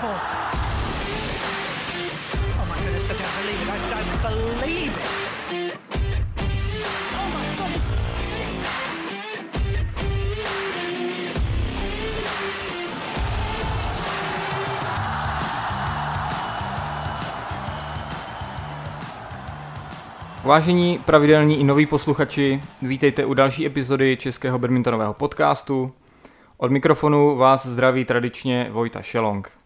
double. Oh my goodness, I don't believe it. I don't believe it. Oh my goodness. Vážení pravidelní i noví posluchači, vítejte u další epizody Českého badmintonového podcastu. Od mikrofonu vás zdraví tradičně Vojta Šelong.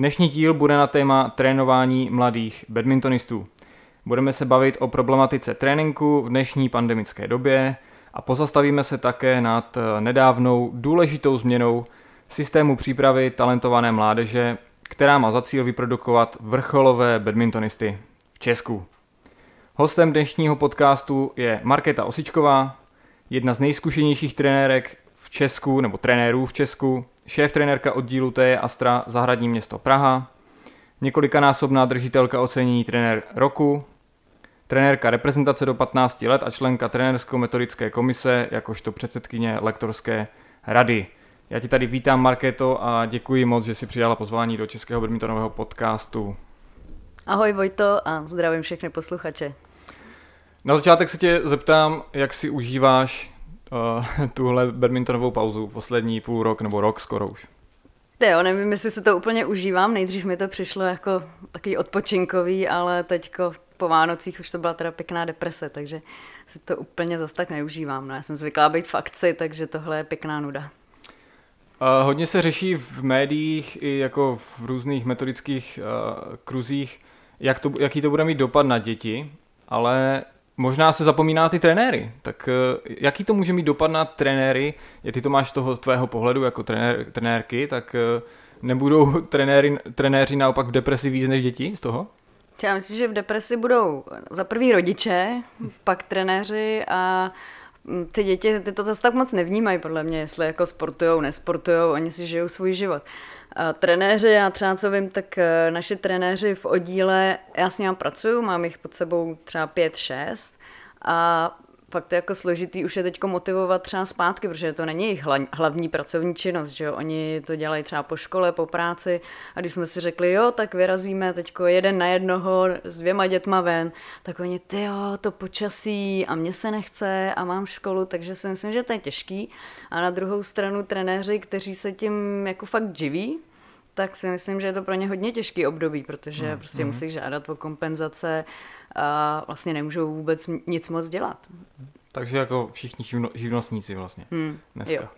Dnešní díl bude na téma trénování mladých badmintonistů. Budeme se bavit o problematice tréninku v dnešní pandemické době a pozastavíme se také nad nedávnou důležitou změnou systému přípravy talentované mládeže, která má za cíl vyprodukovat vrcholové badmintonisty v Česku. Hostem dnešního podcastu je Markéta Osičková, jedna z nejzkušenějších trenérek v Česku, nebo trenérů v Česku, šéf trenérka oddílu T Astra Zahradní město Praha, několikanásobná držitelka ocenění trenér roku, trenérka reprezentace do 15 let a členka trenérsko-metodické komise, jakožto předsedkyně lektorské rady. Já ti tady vítám, Markéto, a děkuji moc, že jsi přidala pozvání do Českého badmintonového podcastu. Ahoj Vojto a zdravím všechny posluchače. Na začátek se tě zeptám, jak si užíváš uh, tuhle badmintonovou pauzu, poslední půl rok nebo rok skoro už. Jo, nevím, jestli si to úplně užívám. Nejdřív mi to přišlo jako takový odpočinkový, ale teďko po Vánocích už to byla teda pěkná deprese, takže si to úplně zase tak neužívám. No, já jsem zvyklá být v akci, takže tohle je pěkná nuda. Uh, hodně se řeší v médiích i jako v různých metodických uh, kruzích, jak to, jaký to bude mít dopad na děti, ale možná se zapomíná ty trenéry. Tak uh, jaký to může mít dopad na trenéry? Je ty to máš z toho tvého pohledu jako trenér, trenérky, tak uh, nebudou trenéry, trenéři naopak v depresi víc než děti z toho? Já myslím, že v depresi budou za prvý rodiče, pak trenéři a mm, ty děti ty to zase tak moc nevnímají, podle mě, jestli jako sportujou, nesportujou, oni si žijou svůj život. A trenéři, já třeba co vím, tak eh, naši trenéři v oddíle, já s nimi pracuju, mám jich pod sebou třeba pět, šest a fakt je jako složitý už je teď motivovat třeba zpátky, protože to není jejich hlavní pracovní činnost, že jo? Oni to dělají třeba po škole, po práci a když jsme si řekli, jo, tak vyrazíme teď jeden na jednoho s dvěma dětma ven, tak oni, ty jo, to počasí a mě se nechce a mám školu, takže si myslím, že to je těžký. A na druhou stranu trenéři, kteří se tím jako fakt živí, tak si myslím, že je to pro ně hodně těžký období, protože mm, prostě mm. musí žádat o kompenzace a vlastně nemůžou vůbec nic moc dělat. Takže jako všichni živno, živnostníci vlastně hmm, dneska. Jo.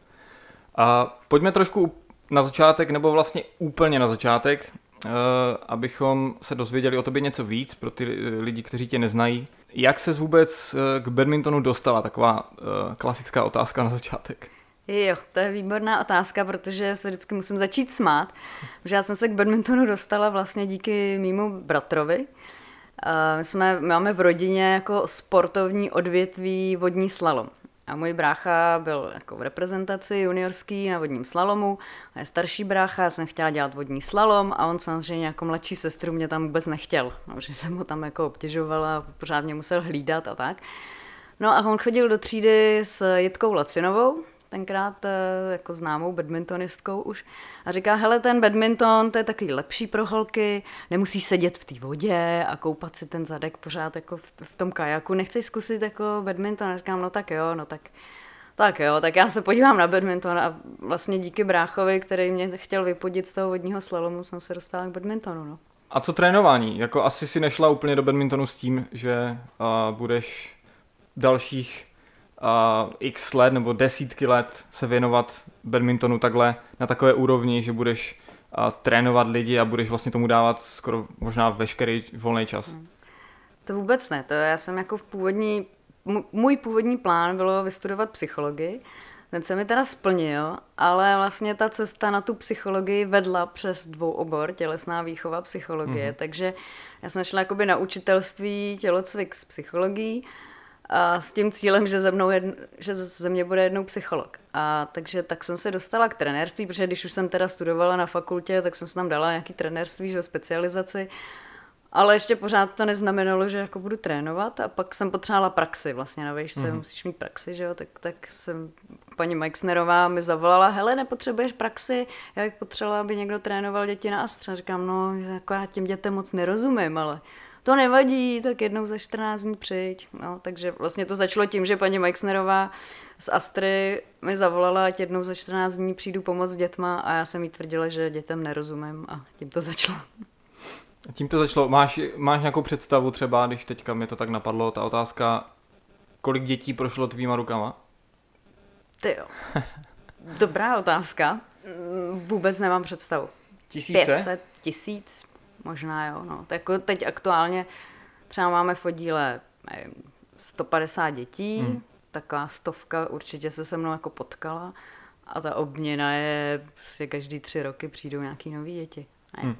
A pojďme trošku na začátek, nebo vlastně úplně na začátek, uh, abychom se dozvěděli o tobě něco víc pro ty lidi, kteří tě neznají. Jak se vůbec uh, k badmintonu dostala? Taková uh, klasická otázka na začátek. Jo, to je výborná otázka, protože se vždycky musím začít smát, že já jsem se k badmintonu dostala vlastně díky mýmu bratrovi, my, jsme, máme v rodině jako sportovní odvětví vodní slalom. A můj brácha byl jako v reprezentaci juniorský na vodním slalomu. A je starší brácha, já jsem chtěla dělat vodní slalom a on samozřejmě jako mladší sestru mě tam vůbec nechtěl. No, že jsem ho tam jako obtěžovala, pořád mě musel hlídat a tak. No a on chodil do třídy s Jitkou Lacinovou, tenkrát eh, jako známou badmintonistkou už. A říká, hele, ten badminton, to je takový lepší pro holky, nemusí sedět v té vodě a koupat si ten zadek pořád jako v, v tom kajaku. Nechceš zkusit jako badminton? A říkám, no tak jo, no tak tak jo, tak já se podívám na badminton a vlastně díky bráchovi, který mě chtěl vypodit z toho vodního slalomu, jsem se dostala k badmintonu. No. A co trénování? Jako asi si nešla úplně do badmintonu s tím, že uh, budeš dalších uh, x let nebo desítky let se věnovat badmintonu takhle na takové úrovni, že budeš uh, trénovat lidi a budeš vlastně tomu dávat skoro možná veškerý volný čas. Hmm. To vůbec ne, to já jsem jako v původní, můj původní plán bylo vystudovat psychologii, ten se mi teda splnil, ale vlastně ta cesta na tu psychologii vedla přes dvou obor, tělesná výchova, psychologie, mm-hmm. takže já jsem šla jakoby na učitelství tělocvik s psychologií, a s tím cílem, že ze, mnou jedn, že ze mě bude jednou psycholog. A takže tak jsem se dostala k trenérství, protože když už jsem teda studovala na fakultě, tak jsem se tam dala nějaký trenérství, že specializaci. Ale ještě pořád to neznamenalo, že jako budu trénovat a pak jsem potřebovala praxi vlastně na výšce, mm. musíš mít praxi, že jo, tak, tak jsem, paní Meixnerová mi zavolala, hele, nepotřebuješ praxi, já bych potřebovala, aby někdo trénoval děti na Astra. Říkám, no, jako já těm dětem moc nerozumím, ale to nevadí, tak jednou za 14 dní přijď. No, takže vlastně to začalo tím, že paní Meixnerová z Astry mi zavolala, ať jednou za 14 dní přijdu pomoct s dětma a já jsem jí tvrdila, že dětem nerozumím a tím to začalo. A tím to začalo. Máš, máš nějakou představu třeba, když teďka mi to tak napadlo, ta otázka, kolik dětí prošlo tvýma rukama? Ty jo. Dobrá otázka. Vůbec nemám představu. Tisíce? 500 tisíc, možná jo. No. Tak jako teď aktuálně třeba máme v oddíle nevím, 150 dětí, hmm. taková stovka určitě se se mnou jako potkala a ta obměna je, prostě každý tři roky přijdou nějaký nový děti. Ne. Hmm.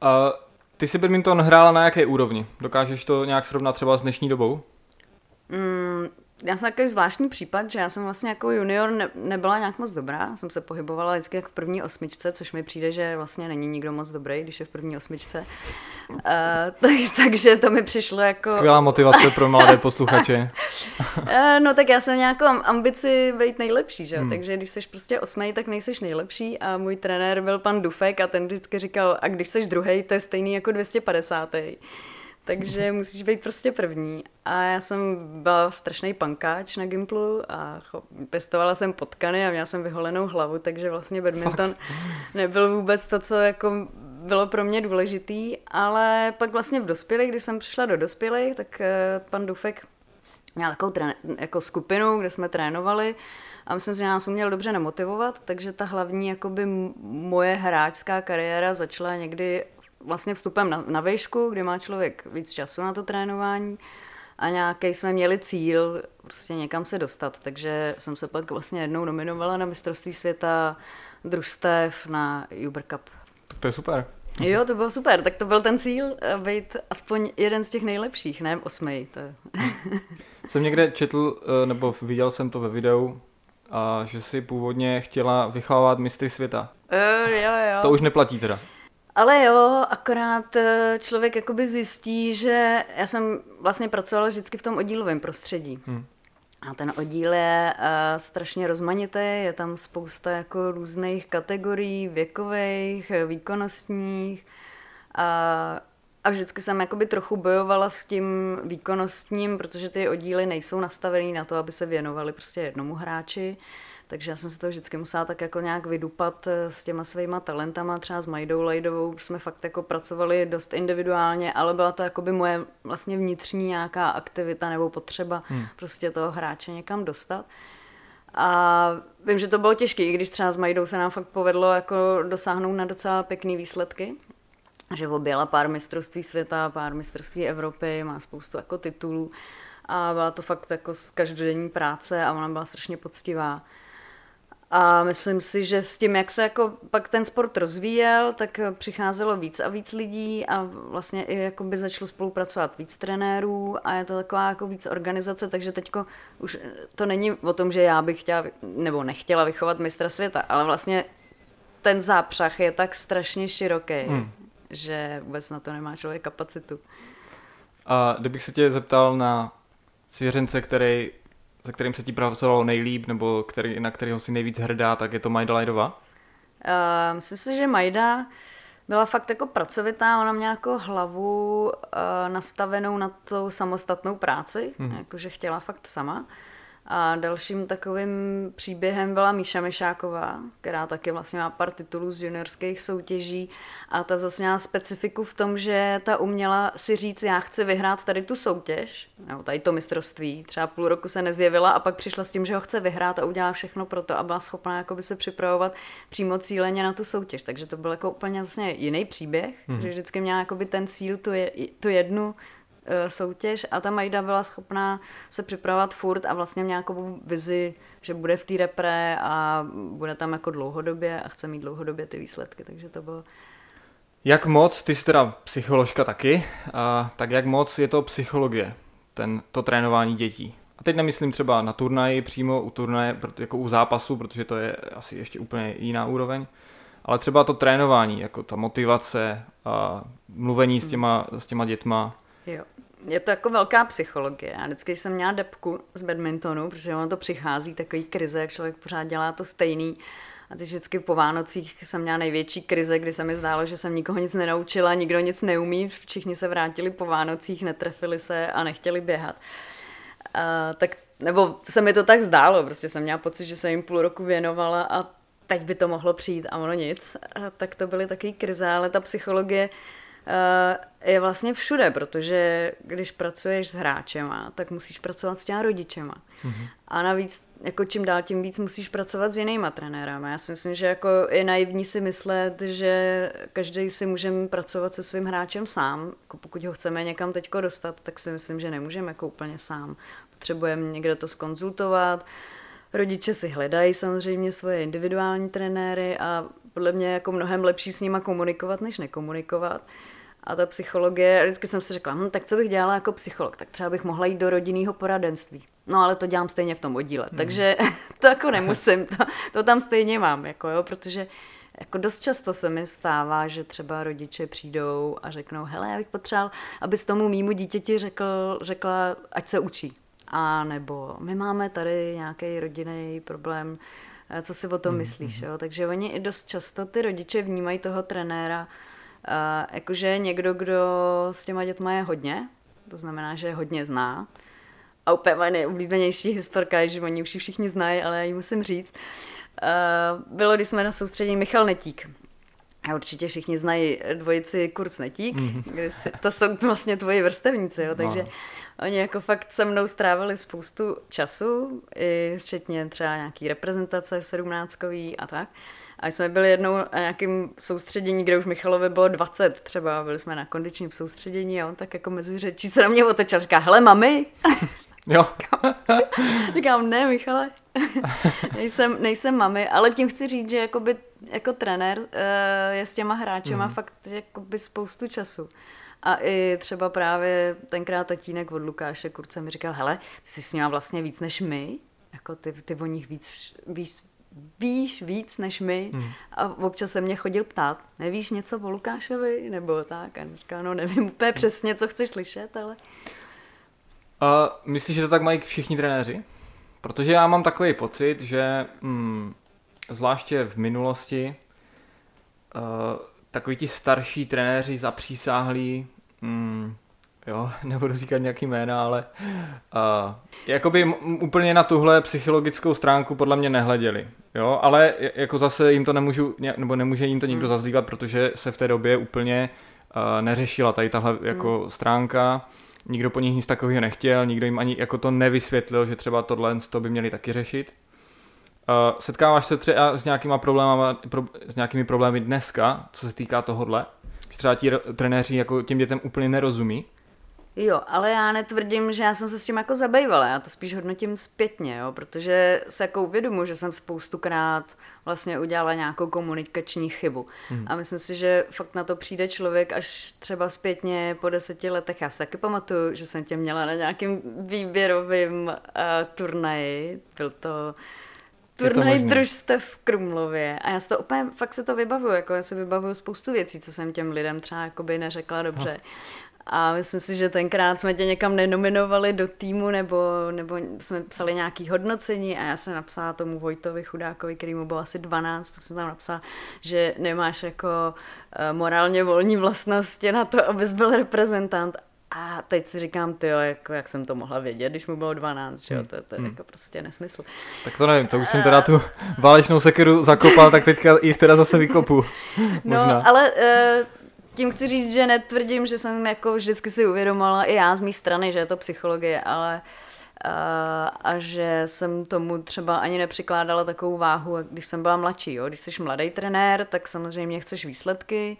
A ty si badminton hrála na jaké úrovni? Dokážeš to nějak srovnat třeba s dnešní dobou? Mm, já jsem takový zvláštní případ, že já jsem vlastně jako junior ne, nebyla nějak moc dobrá. Jsem se pohybovala vždycky jak v první osmičce, což mi přijde, že vlastně není nikdo moc dobrý, když je v první osmičce. Uh, tak, takže to mi přišlo jako... Skvělá motivace pro mladé posluchače. uh, no tak já jsem nějakou ambici být nejlepší, že? Hmm. takže když jsi prostě osmý, tak nejseš nejlepší a můj trenér byl pan Dufek a ten vždycky říkal, a když jsi druhý, to je stejný jako 250 takže musíš být prostě první. A já jsem byla strašný pankáč na Gimplu a pestovala jsem potkany a měla jsem vyholenou hlavu, takže vlastně badminton nebyl vůbec to, co jako bylo pro mě důležitý, ale pak vlastně v dospělých, když jsem přišla do dospělých, tak eh, pan Dufek měl takovou trén- jako skupinu, kde jsme trénovali. A myslím si, že nás uměl dobře nemotivovat, takže ta hlavní jakoby moje hráčská kariéra začala někdy vlastně vstupem na, na vejšku, kdy má člověk víc času na to trénování a nějaký jsme měli cíl prostě někam se dostat, takže jsem se pak vlastně jednou nominovala na mistrovství světa družstev na Uber Cup. Tak to je super. Jo, to bylo super, tak to byl ten cíl, eh, být aspoň jeden z těch nejlepších, ne osmý. To je. jsem někde četl, eh, nebo viděl jsem to ve videu, a že si původně chtěla vychovávat mistry světa. Uh, jo, jo. To už neplatí teda. Ale jo, akorát eh, člověk jakoby zjistí, že já jsem vlastně pracovala vždycky v tom oddílovém prostředí. Hmm. A ten oddíl je uh, strašně rozmanitý, je tam spousta jako různých kategorií, věkových, výkonnostních. A, a vždycky jsem jakoby trochu bojovala s tím výkonnostním, protože ty oddíly nejsou nastavený na to, aby se věnovali prostě jednomu hráči. Takže já jsem se to vždycky musela tak jako nějak vydupat eh, s těma svýma talentama, třeba s Majdou Lajdovou jsme fakt jako pracovali dost individuálně, ale byla to jako by moje vlastně vnitřní nějaká aktivita nebo potřeba hmm. prostě toho hráče někam dostat. A vím, že to bylo těžké, i když třeba s Majdou se nám fakt povedlo jako dosáhnout na docela pěkný výsledky že objela pár mistrovství světa, pár mistrovství Evropy, má spoustu jako titulů a byla to fakt jako každodenní práce a ona byla strašně poctivá. A myslím si, že s tím, jak se jako pak ten sport rozvíjel, tak přicházelo víc a víc lidí a vlastně i jako by začalo spolupracovat víc trenérů a je to taková jako víc organizace, takže teďko už to není o tom, že já bych chtěla nebo nechtěla vychovat mistra světa, ale vlastně ten zápřah je tak strašně široký, hmm. že vůbec na to nemá člověk kapacitu. A kdybych se tě zeptal na svěřence, který se kterým se ti pracovalo nejlíp, nebo který, na kterého si nejvíc hrdá, tak je to Majda Lajdova? Uh, myslím si, že Majda byla fakt jako pracovitá, ona měla jako hlavu uh, nastavenou na tu samostatnou práci, hmm. jakože chtěla fakt sama. A dalším takovým příběhem byla Míša Mešáková, která taky vlastně má pár titulů z juniorských soutěží a ta zase měla specifiku v tom, že ta uměla si říct, já chci vyhrát tady tu soutěž, nebo tady to mistrovství. Třeba půl roku se nezjevila a pak přišla s tím, že ho chce vyhrát a udělala všechno pro to a byla schopná jakoby se připravovat přímo cíleně na tu soutěž. Takže to byl jako úplně vlastně jiný příběh, hmm. že vždycky měla jakoby ten cíl, tu, je, tu jednu soutěž a ta Majda byla schopná se připravovat furt a vlastně měla nějakou vizi, že bude v té repre a bude tam jako dlouhodobě a chce mít dlouhodobě ty výsledky, takže to bylo jak moc, ty jsi teda psycholožka taky, a tak jak moc je to psychologie, ten, to trénování dětí? A teď nemyslím třeba na turnaji, přímo u turnaje, jako u zápasu, protože to je asi ještě úplně jiná úroveň, ale třeba to trénování, jako ta motivace a mluvení s těma, s těma dětma. Jo. Je to jako velká psychologie. Já vždycky, když jsem měla depku z badmintonu, protože ono to přichází, takový krize, jak člověk pořád dělá to stejný, a ty vždycky po Vánocích jsem měla největší krize, kdy se mi zdálo, že jsem nikoho nic nenaučila, nikdo nic neumí, všichni se vrátili po Vánocích, netrefili se a nechtěli běhat. A, tak, nebo se mi to tak zdálo, prostě jsem měla pocit, že jsem jim půl roku věnovala a teď by to mohlo přijít a ono nic. A tak to byly taky krize, ale ta psychologie je vlastně všude, protože když pracuješ s hráčema, tak musíš pracovat s těma rodičema. Mm-hmm. A navíc jako čím dál tím víc musíš pracovat s jinýma trenérama. Já si myslím, že jako je naivní si myslet, že každý si můžeme pracovat se svým hráčem sám. Jako pokud ho chceme někam teďko dostat, tak si myslím, že nemůžeme jako úplně sám. Potřebujeme někde to skonzultovat. Rodiče si hledají samozřejmě svoje individuální trenéry a podle mě jako mnohem lepší s nima komunikovat, než nekomunikovat. A ta psychologie, vždycky jsem si řekla, hm, tak co bych dělala jako psycholog? Tak třeba bych mohla jít do rodinného poradenství. No ale to dělám stejně v tom oddíle, hmm. takže to jako nemusím, to, to tam stejně mám, jako jo, protože jako dost často se mi stává, že třeba rodiče přijdou a řeknou, hele, já bych potřeboval, abys tomu mýmu dítěti řekl, řekla, ať se učí. A nebo my máme tady nějaký rodinný problém, eh, co si o tom hmm. myslíš, hmm. jo? Takže oni i dost často ty rodiče vnímají toho trenéra Uh, jakože někdo, kdo s těma dětma je hodně, to znamená, že je hodně zná. A úplně moje nejoblíbenější historka je, že oni už všichni znají, ale já ji musím říct. Uh, bylo, když jsme na soustředění Michal Netík. A určitě všichni znají dvojici Kurz Netík, mm-hmm. si, to jsou vlastně tvoji vrstevníci, jo, takže no. oni jako fakt se mnou strávili spoustu času, i včetně třeba nějaký reprezentace sedmnáctkový a tak. A jsme byli jednou na nějakém soustředění, kde už Michalovi bylo 20 třeba, byli jsme na kondičním soustředění a on tak jako mezi řečí se na mě otočil a říká, hele mami. Jo. Říkám, ne Michale, nejsem, nejsem mami, ale tím chci říct, že jakoby, jako trenér uh, je s těma hráčema mm. fakt jakoby spoustu času. A i třeba právě tenkrát tatínek od Lukáše Kurce mi říkal, hele, ty jsi s ním vlastně víc než my, jako ty, ty o nich víc, víc, víš víc než my hmm. a občas se mě chodil ptát, nevíš něco o Lukášovi nebo tak a říká, no nevím úplně přesně, co chceš slyšet, ale... A myslíš, že to tak mají všichni trenéři? Protože já mám takový pocit, že hm, zvláště v minulosti uh, takový ti starší trenéři zapřísáhlí hm, jo, nebudu říkat nějaký jména, ale uh, jakoby úplně na tuhle psychologickou stránku podle mě nehleděli, jo, ale jako zase jim to nemůžu, nebo nemůže jim to nikdo hmm. zazlívat, protože se v té době úplně uh, neřešila tady tahle jako hmm. stránka, nikdo po nich nic takového nechtěl, nikdo jim ani jako to nevysvětlil, že třeba tohle to by měli taky řešit. Uh, setkáváš se třeba s nějakýma pro, s nějakými problémy dneska, co se týká tohohle? Třeba ti trenéři jako těm dětem úplně nerozumí? Jo, ale já netvrdím, že já jsem se s tím jako zabývala, já to spíš hodnotím zpětně, jo, protože se jako uvědomuji, že jsem spoustukrát vlastně udělala nějakou komunikační chybu. Hmm. A myslím si, že fakt na to přijde člověk až třeba zpětně po deseti letech. Já se taky pamatuju, že jsem tě měla na nějakým výběrovým uh, turnaji, byl to turnaj družstev v Krumlově a já si to úplně, fakt se to vybavuju, jako já si vybavuju spoustu věcí, co jsem těm lidem třeba jakoby neřekla dobře. No. A myslím si, že tenkrát jsme tě někam nenominovali do týmu, nebo, nebo jsme psali nějaký hodnocení a já jsem napsala tomu Vojtovi Chudákovi, který mu byl asi 12, tak jsem tam napsala, že nemáš jako uh, morálně volní vlastnosti na to, abys byl reprezentant. A teď si říkám, ty jako, jak jsem to mohla vědět, když mu bylo 12, že jo, to, to je hmm. jako prostě nesmysl. Tak to nevím, to už jsem teda tu válečnou sekeru zakopal, tak teďka jich teda zase vykopu. No, Možná. ale uh, tím chci říct, že netvrdím, že jsem jako vždycky si uvědomila i já z mé strany, že je to psychologie, ale a, a že jsem tomu třeba ani nepřikládala takovou váhu, když jsem byla mladší. Jo? Když jsi mladý trenér, tak samozřejmě chceš výsledky,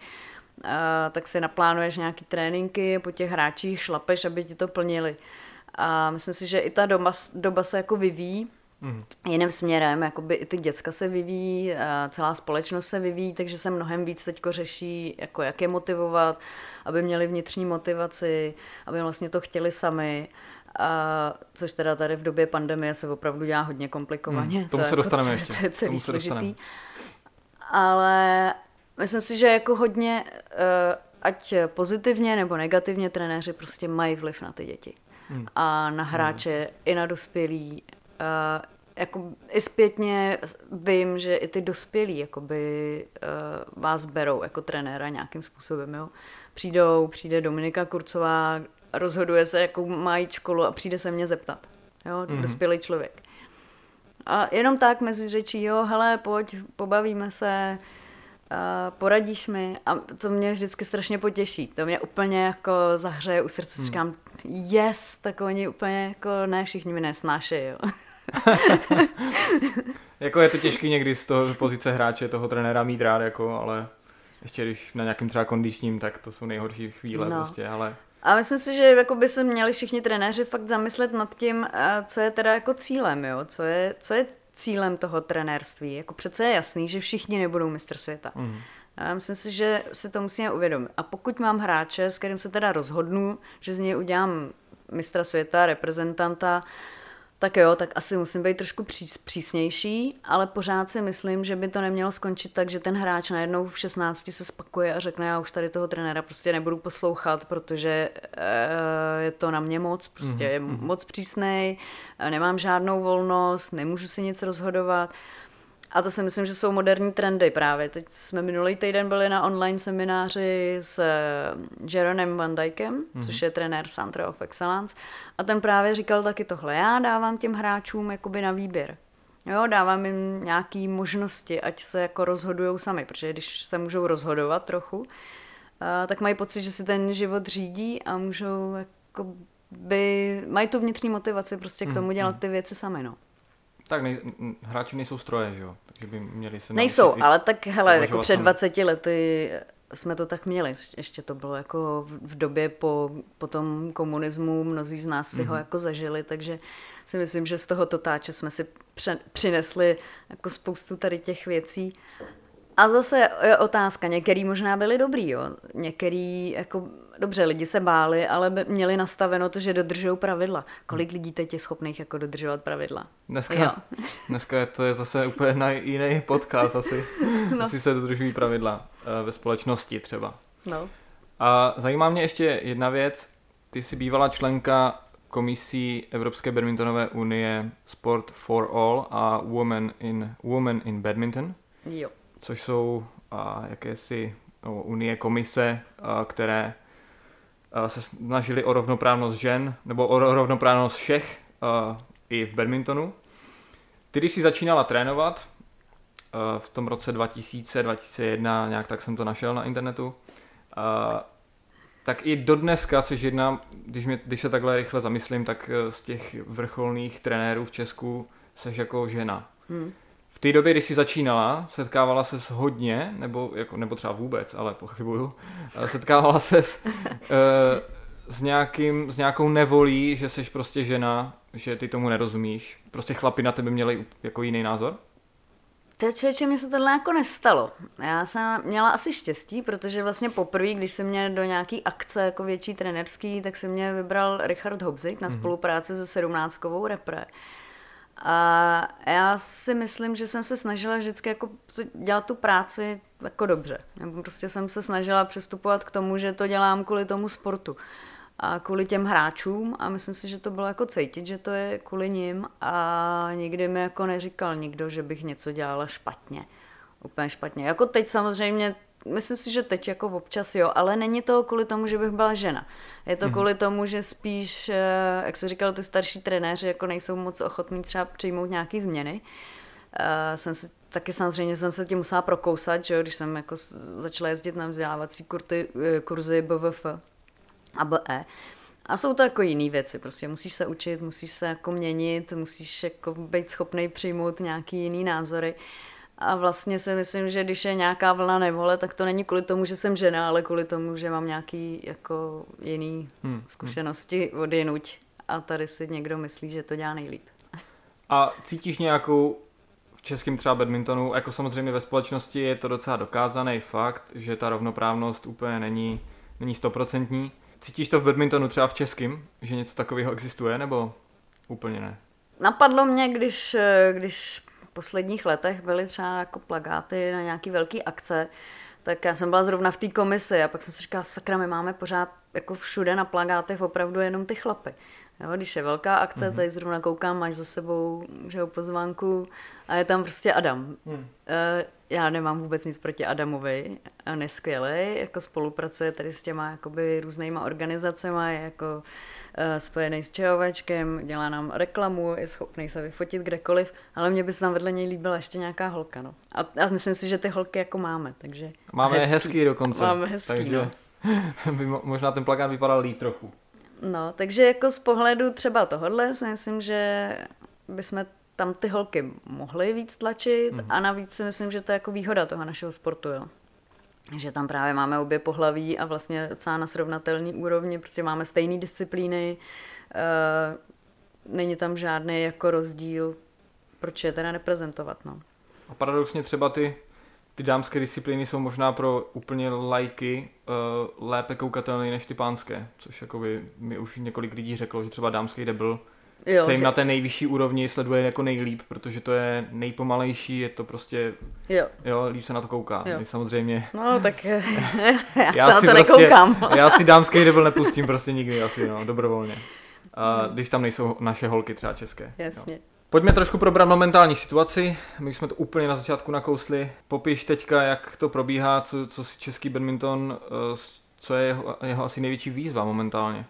a, tak si naplánuješ nějaký tréninky, po těch hráčích šlapeš, aby ti to plnili. A myslím si, že i ta doba, doba se jako vyvíjí mm. jiným směrem, jakoby i ty děcka se vyvíjí, celá společnost se vyvíjí, takže se mnohem víc teďko řeší, jako jak je motivovat, aby měli vnitřní motivaci, aby vlastně to chtěli sami. A což teda tady v době pandemie se opravdu dělá hodně komplikovaně. Hmm, tomu to se jako dostaneme jako, ještě. To je celý složitý. ale myslím si, že jako hodně, eh, ať pozitivně nebo negativně, trenéři prostě mají vliv na ty děti. Hmm. A na hráče, hmm. i na dospělí. Uh, jako i zpětně vím, že i ty dospělí jakoby, uh, vás berou jako trenéra nějakým způsobem. Jo? Přijdou, přijde Dominika Kurcová, rozhoduje se, jakou mají školu a přijde se mě zeptat. Jo? Mm-hmm. Dospělý člověk. A jenom tak mezi řečí, jo, hele, pojď, pobavíme se, uh, poradíš mi. A to mě vždycky strašně potěší. To mě úplně jako zahřeje u srdce. Hmm. Říkám, yes, tak oni úplně jako ne všichni mi nesnáší, jo. jako je to těžký někdy z toho pozice hráče, toho trenéra mít rád, jako, ale ještě když na nějakým třeba kondičním, tak to jsou nejhorší chvíle no. prostě, ale... A myslím si, že jako by se měli všichni trenéři fakt zamyslet nad tím, eh, co je teda jako cílem, jo? Co, je, co je cílem toho trenérství. Jako přece je jasný, že všichni nebudou mistr světa. Mm. Já myslím si, že si to musíme uvědomit. A pokud mám hráče, s kterým se teda rozhodnu, že z něj udělám mistra světa, reprezentanta, tak jo, tak asi musím být trošku přísnější, ale pořád si myslím, že by to nemělo skončit tak, že ten hráč najednou v 16 se spakuje a řekne, já už tady toho trenéra prostě nebudu poslouchat, protože e, je to na mě moc, prostě mm-hmm. je mhm. moc přísnej, nemám žádnou volnost, nemůžu si nic rozhodovat. A to si myslím, že jsou moderní trendy právě. Teď jsme minulý týden byli na online semináři s eh, Jeronem Van Dijkem, mm-hmm. což je trenér Centre of Excellence. A ten právě říkal taky tohle. Já dávám těm hráčům jakoby na výběr. Jo, dávám jim nějaké možnosti, ať se jako rozhodují sami, protože když se můžou rozhodovat trochu, eh, tak mají pocit, že si ten život řídí a můžou jako by, mají tu vnitřní motivaci prostě k tomu mhm, dělat mhm. ty věci sami, no. Tak nej, hráči nejsou stroje, že jo? Takže by měli se Nejsou, ale tak hele, jako před 20 lety jsme to tak měli. Ještě to bylo jako v době po, po tom komunismu, mnozí z nás si mm-hmm. ho mhm. jako zažili, takže si myslím, že z toho totáče jsme si pře- přinesli jako spoustu tady těch věcí. A zase je otázka, některý možná byli dobrý, jo. Některý, jako, dobře, lidi se báli, ale měli nastaveno to, že dodržují pravidla. Kolik lidí teď je schopných jako dodržovat pravidla? Dneska, jo. dneska to je zase úplně na jiný podcast asi. No. Asi se dodržují pravidla eh, ve společnosti třeba. No. A zajímá mě ještě jedna věc. Ty jsi bývala členka komisí Evropské badmintonové unie Sport for All a Women in, Women in Badminton. Jo což jsou a, jakési o, unie komise, které se snažili o rovnoprávnost žen, nebo o rovnoprávnost všech i v badmintonu. Ty, když jsi začínala trénovat, v tom roce 2000, 2001, nějak tak jsem to našel na internetu, tak i do dneska se jedna, když, mě, když se takhle rychle zamyslím, tak e, z těch vrcholných trenérů v Česku seš jako žena. Hmm. V té době, když jsi začínala, setkávala se s hodně, nebo, jako, nebo třeba vůbec, ale pochybuju, setkávala se s, uh, s, nějakým, s nějakou nevolí, že jsi prostě žena, že ty tomu nerozumíš. Prostě chlapi na tebe měli jako jiný názor? To člověče, mě se tohle jako nestalo. Já jsem měla asi štěstí, protože vlastně poprvé, když se mě do nějaký akce jako větší trenerský, tak se mě vybral Richard Hobzik na mm-hmm. spolupráci se sedmnáctkovou repre. A já si myslím, že jsem se snažila vždycky jako dělat tu práci jako dobře. Nebo prostě jsem se snažila přistupovat k tomu, že to dělám kvůli tomu sportu a kvůli těm hráčům a myslím si, že to bylo jako cítit, že to je kvůli ním a nikdy mi jako neříkal nikdo, že bych něco dělala špatně. Úplně špatně. Jako teď samozřejmě myslím si, že teď jako občas jo, ale není to kvůli tomu, že bych byla žena. Je to mm-hmm. kvůli tomu, že spíš, eh, jak se říkal, ty starší trenéři jako nejsou moc ochotní třeba přijmout nějaké změny. Uh, jsem si, taky samozřejmě jsem se tím musela prokousat, že jo, když jsem jako začala jezdit na vzdělávací kurty, eh, kurzy BVF a BE. A jsou to jako jiné věci, prostě musíš se učit, musíš se jako měnit, musíš jako být schopný přijmout nějaký jiný názory. Uh, a vlastně si myslím, že když je nějaká vlna nevole, tak to není kvůli tomu, že jsem žena, ale kvůli tomu, že mám nějaký jako jiný hmm, hmm. zkušenosti od jinuť. A tady si někdo myslí, že to dělá nejlíp. A cítíš nějakou v českém třeba badmintonu, jako samozřejmě ve společnosti je to docela dokázaný fakt, že ta rovnoprávnost úplně není, není stoprocentní. Cítíš to v badmintonu třeba v českém, že něco takového existuje, nebo úplně ne? Napadlo mě, když, když posledních letech byly třeba jako plagáty na nějaký velký akce, tak já jsem byla zrovna v té komisi a pak jsem si říkala, sakra, my máme pořád jako všude na plagátech opravdu jenom ty chlapy. Jo, když je velká akce, mm-hmm. tady zrovna koukám, máš za sebou že jo, pozvánku a je tam prostě Adam. Mm. Já nemám vůbec nic proti Adamovi, on je skvělý, jako spolupracuje tady s těma jakoby různýma organizacemi, je jako uh, spojený s ČOVčkem, dělá nám reklamu, je schopný se vyfotit kdekoliv, ale mě by se tam vedle něj líbila ještě nějaká holka, no. A, a myslím si, že ty holky jako máme, takže... Máme hezký, hezký dokonce. Máme hezký, takže no. by možná ten plakát vypadal líp trochu. No, takže jako z pohledu třeba tohohle si myslím, že bychom tam ty holky mohly víc tlačit mm. a navíc si myslím, že to je jako výhoda toho našeho sportu, jo. Že tam právě máme obě pohlaví a vlastně docela na srovnatelný úrovni, prostě máme stejné disciplíny, uh, není tam žádný jako rozdíl, proč je teda neprezentovat, no. A paradoxně třeba ty, ty dámské disciplíny jsou možná pro úplně lajky uh, lépe koukatelné než ty pánské, což jakoby mi už několik lidí řeklo, že třeba dámský debil jo, se jim že... na té nejvyšší úrovni sleduje jako nejlíp, protože to je nejpomalejší, je to prostě, jo, jo líp se na to kouká. Jo. My samozřejmě... No tak já, já se na to prostě, nekoukám. já si dámský debil nepustím prostě nikdy asi, no, dobrovolně. A, no. Když tam nejsou naše holky třeba české. Jasně. Jo. Pojďme trošku probrat momentální situaci. My jsme to úplně na začátku nakousli. Popiš teďka, jak to probíhá, co, co si český badminton, eh, co je jeho, jeho asi největší výzva momentálně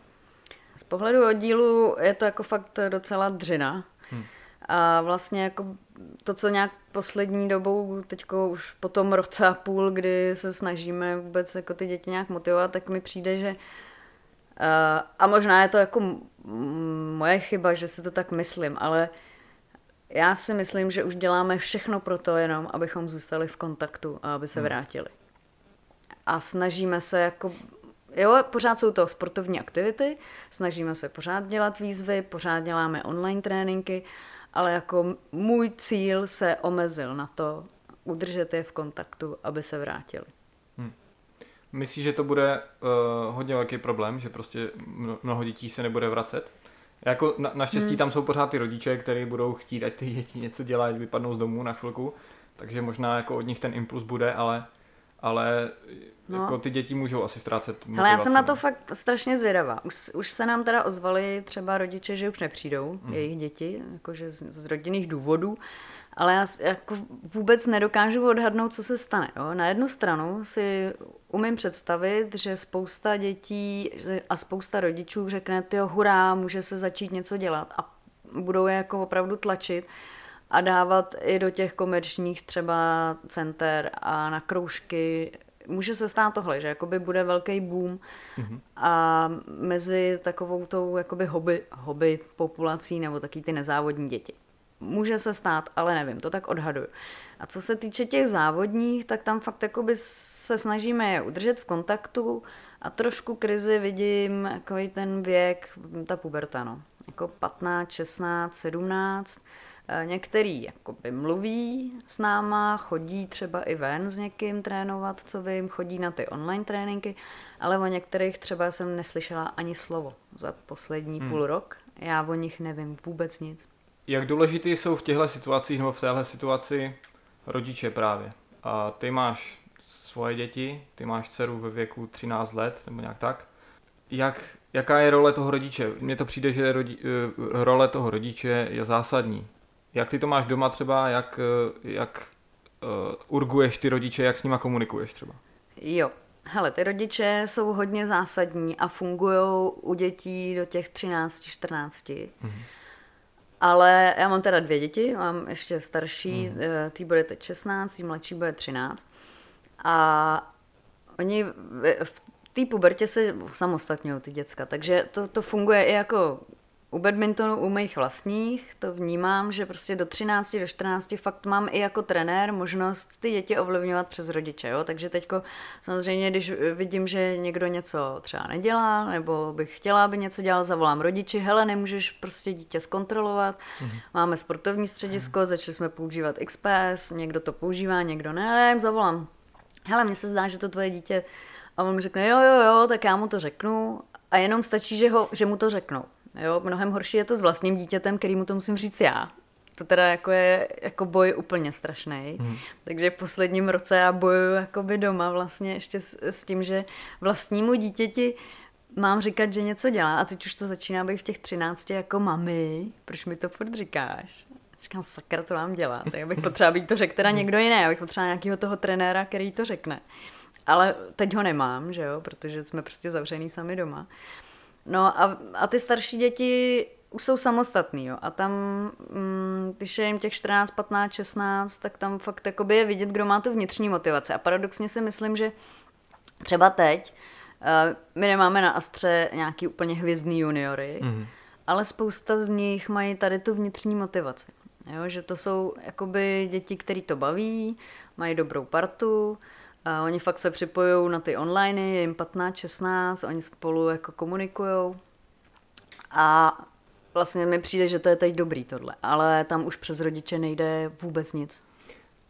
pohledu oddílu je to jako fakt docela dřina. Hmm. A vlastně jako to, co nějak poslední dobou, teď už po tom roce a půl, kdy se snažíme vůbec jako ty děti nějak motivovat, tak mi přijde, že a možná je to jako moje chyba, že si to tak myslím, ale já si myslím, že už děláme všechno pro to jenom, abychom zůstali v kontaktu a aby se hmm. vrátili. A snažíme se jako Jo, pořád jsou to sportovní aktivity, snažíme se pořád dělat výzvy, pořád děláme online tréninky, ale jako můj cíl se omezil na to, udržet je v kontaktu, aby se vrátili. Hmm. Myslíš, že to bude uh, hodně velký problém, že prostě mnoho dětí se nebude vracet? Jako na, naštěstí hmm. tam jsou pořád ty rodiče, kteří budou chtít, ať ty děti něco dělají, vypadnou z domu na chvilku, takže možná jako od nich ten impuls bude, ale ale no. jako ty děti můžou asi ztrácet motivaci. Ale já jsem na to fakt strašně zvědavá. Už, už se nám teda ozvali třeba rodiče, že už nepřijdou, mm. jejich děti, jakože z, z rodinných důvodů, ale já jako vůbec nedokážu odhadnout, co se stane. Jo? Na jednu stranu si umím představit, že spousta dětí a spousta rodičů řekne, ty hurá, může se začít něco dělat a budou je jako opravdu tlačit a dávat i do těch komerčních třeba center a na kroužky. Může se stát tohle, že jakoby bude velký boom mm-hmm. a mezi takovou tou jakoby hobby, hobby populací nebo taky ty nezávodní děti. Může se stát, ale nevím, to tak odhaduju. A co se týče těch závodních, tak tam fakt jakoby se snažíme je udržet v kontaktu a trošku krizi vidím jako ten věk, ta puberta, no. Jako 15, 16, 17, Eh, některý jakoby mluví s náma, chodí třeba i ven s někým trénovat, co vím, chodí na ty online tréninky, ale o některých třeba jsem neslyšela ani slovo za poslední hmm. půl rok. Já o nich nevím vůbec nic. Jak důležitý jsou v těchto situacích nebo v téhle situaci rodiče právě? A ty máš svoje děti, ty máš dceru ve věku 13 let nebo nějak tak. Jak, jaká je role toho rodiče? Mně to přijde, že rodi, eh, role toho rodiče je zásadní. Jak ty to máš doma třeba, jak, eh, jak uh, urguješ ty rodiče, jak s nima komunikuješ třeba? Jo, hele, ty rodiče jsou hodně zásadní a fungují u dětí do těch 13-14. Mm-hmm. Ale já mám teda dvě děti, mám ještě starší, mm-hmm. tý bude teď 16, tý mladší bude 13. A oni v té pubertě se samostatňují ty děcka, takže to, to funguje i jako u badmintonu, u mých vlastních, to vnímám, že prostě do 13, do 14 fakt mám i jako trenér možnost ty děti ovlivňovat přes rodiče, jo? takže teďko samozřejmě, když vidím, že někdo něco třeba nedělá, nebo bych chtěla, aby něco dělal, zavolám rodiči, hele, nemůžeš prostě dítě zkontrolovat, mm-hmm. máme sportovní středisko, mm-hmm. začali jsme používat XPS, někdo to používá, někdo ne, ale já jim zavolám, hele, mně se zdá, že to tvoje dítě, a on mi řekne, jo, jo, jo, tak já mu to řeknu, a jenom stačí, že, ho, že mu to řeknou. Jo, mnohem horší je to s vlastním dítětem, který mu to musím říct já. To teda jako je jako boj úplně strašný. Hmm. Takže v posledním roce já bojuju jakoby doma vlastně ještě s, s tím, že vlastnímu dítěti mám říkat, že něco dělá a teď už to začíná být v těch třinácti jako mami, proč mi to furt říkáš? Říkám, sakra, co mám dělat? Tak bych potřeba být to řekl teda někdo jiný, abych potřeba nějakého toho trenéra, který to řekne. Ale teď ho nemám, že jo, protože jsme prostě zavřený sami doma. No a, a ty starší děti už jsou samostatný, jo. A tam, mm, když je jim těch 14, 15, 16, tak tam fakt jakoby je vidět, kdo má tu vnitřní motivaci. A paradoxně si myslím, že třeba teď uh, my nemáme na Astře nějaký úplně hvězdný juniory, mm. ale spousta z nich mají tady tu vnitřní motivaci. Jo, že to jsou jakoby děti, které to baví, mají dobrou partu, a oni fakt se připojují na ty online, je jim 15, 16, oni spolu jako komunikují. A vlastně mi přijde, že to je teď dobrý tohle, ale tam už přes rodiče nejde vůbec nic.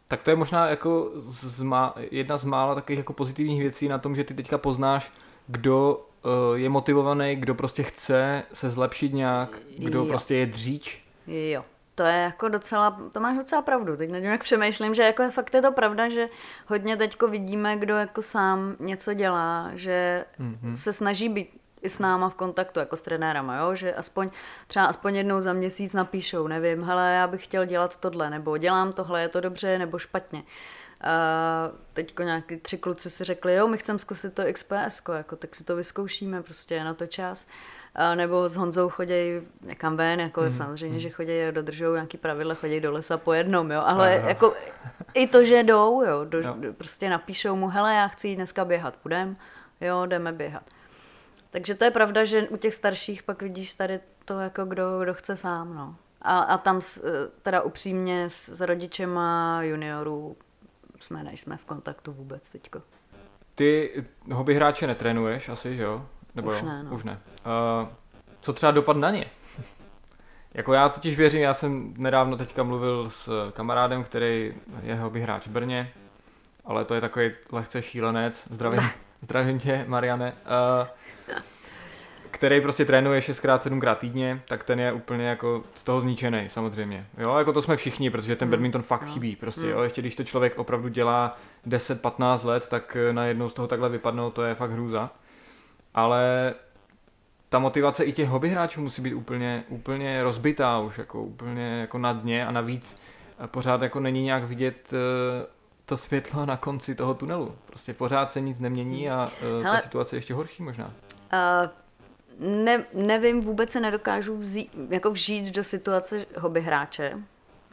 Tak to je možná jako z má, jedna z mála takových jako pozitivních věcí na tom, že ty teďka poznáš, kdo uh, je motivovaný, kdo prostě chce se zlepšit nějak, kdo jo. prostě je dříč. Jo, to je jako docela, to máš docela pravdu. Teď nad jak přemýšlím, že jako je, fakt je to pravda, že hodně teďko vidíme, kdo jako sám něco dělá, že mm-hmm. se snaží být i s náma v kontaktu, jako s trenérama, jo? že aspoň třeba aspoň jednou za měsíc napíšou, nevím, hele, já bych chtěl dělat tohle, nebo dělám tohle, je to dobře nebo špatně. A teďko nějaký tři kluci si řekli, jo, my chceme zkusit to XPS, jako, tak si to vyzkoušíme, prostě je na to čas. A nebo s Honzou chodí někam ven, jako mm. samozřejmě, mm. že chodí a dodržují nějaký pravidla, chodí do lesa po jednom, jo, ale Aha. jako i to, že jdou, jo, do, jo, prostě napíšou mu, hele, já chci jít dneska běhat, půjdem, jo, jdeme běhat. Takže to je pravda, že u těch starších pak vidíš tady to, jako kdo, kdo chce sám. No. A, a tam teda upřímně s, s rodičema juniorů jsme nejsme v kontaktu vůbec teďko. Ty hobby hráče netrénuješ asi, že jo? Nebo Už jo? ne, no. Už ne. Uh, co třeba dopad na ně? jako já totiž věřím, já jsem nedávno teďka mluvil s kamarádem, který je hobby hráč v Brně, ale to je takový lehce šílenec. Zdravím, zdravím tě, Mariane. Uh, který prostě trénuje 6x, 7x týdně, tak ten je úplně jako z toho zničený samozřejmě. Jo, jako to jsme všichni, protože ten hmm. badminton fakt no. chybí. Prostě, hmm. jo, ještě když to člověk opravdu dělá 10-15 let, tak najednou z toho takhle vypadnou, to je fakt hrůza. Ale ta motivace i těch hobby hráčů musí být úplně, úplně rozbitá už, jako úplně jako na dně a navíc pořád jako není nějak vidět eh, to světlo na konci toho tunelu. Prostě pořád se nic nemění a uh, Hele, ta situace je ještě horší možná. Uh, ne, nevím, vůbec se nedokážu vzít, jako vžít do situace hobby hráče.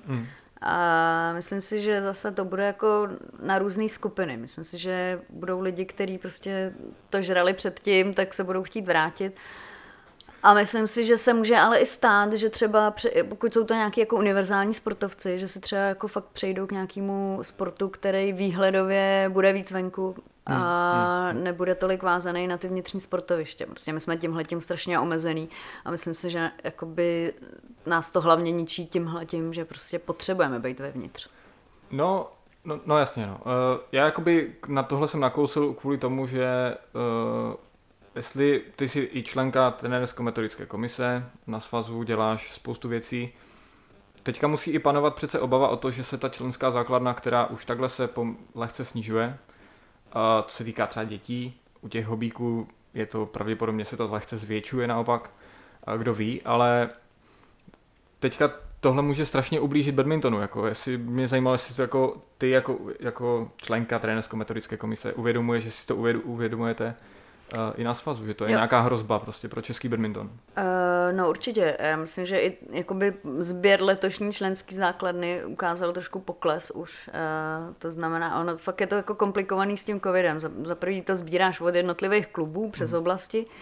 Hmm. A myslím si, že zase to bude jako na různé skupiny. Myslím si, že budou lidi, kteří prostě to žrali předtím, tak se budou chtít vrátit. A myslím si, že se může ale i stát, že třeba, pokud jsou to nějaký jako univerzální sportovci, že se třeba jako fakt přejdou k nějakému sportu, který výhledově bude víc venku a hmm, hmm, hmm. nebude tolik vázaný na ty vnitřní sportoviště. Prostě my jsme tímhle tím strašně omezený a myslím si, že jakoby nás to hlavně ničí tímhle tím, že prostě potřebujeme být vevnitř. No, no, no jasně, no. Uh, já jakoby na tohle jsem nakousil kvůli tomu, že uh, jestli ty jsi i členka trenérsko-metodické komise, na svazu děláš spoustu věcí, teďka musí i panovat přece obava o to, že se ta členská základna, která už takhle se lehce snižuje, a co se týká třeba dětí, u těch hobíků je to pravděpodobně se to lehce zvětšuje naopak, a kdo ví, ale teďka tohle může strašně ublížit badmintonu. Jako, jestli mě zajímalo, jestli to jako ty jako, jako členka trenérsko-metodické komise uvědomuje, že si to uvědomujete, i na svazu, že to je jo. nějaká hrozba prostě pro český badminton. Uh, no určitě, já myslím, že i jakoby sběr letošní členský základny ukázal trošku pokles už, uh, to znamená, ono fakt je to jako komplikovaný s tím covidem, za, za prvý to sbíráš od jednotlivých klubů přes hmm. oblasti, Uh,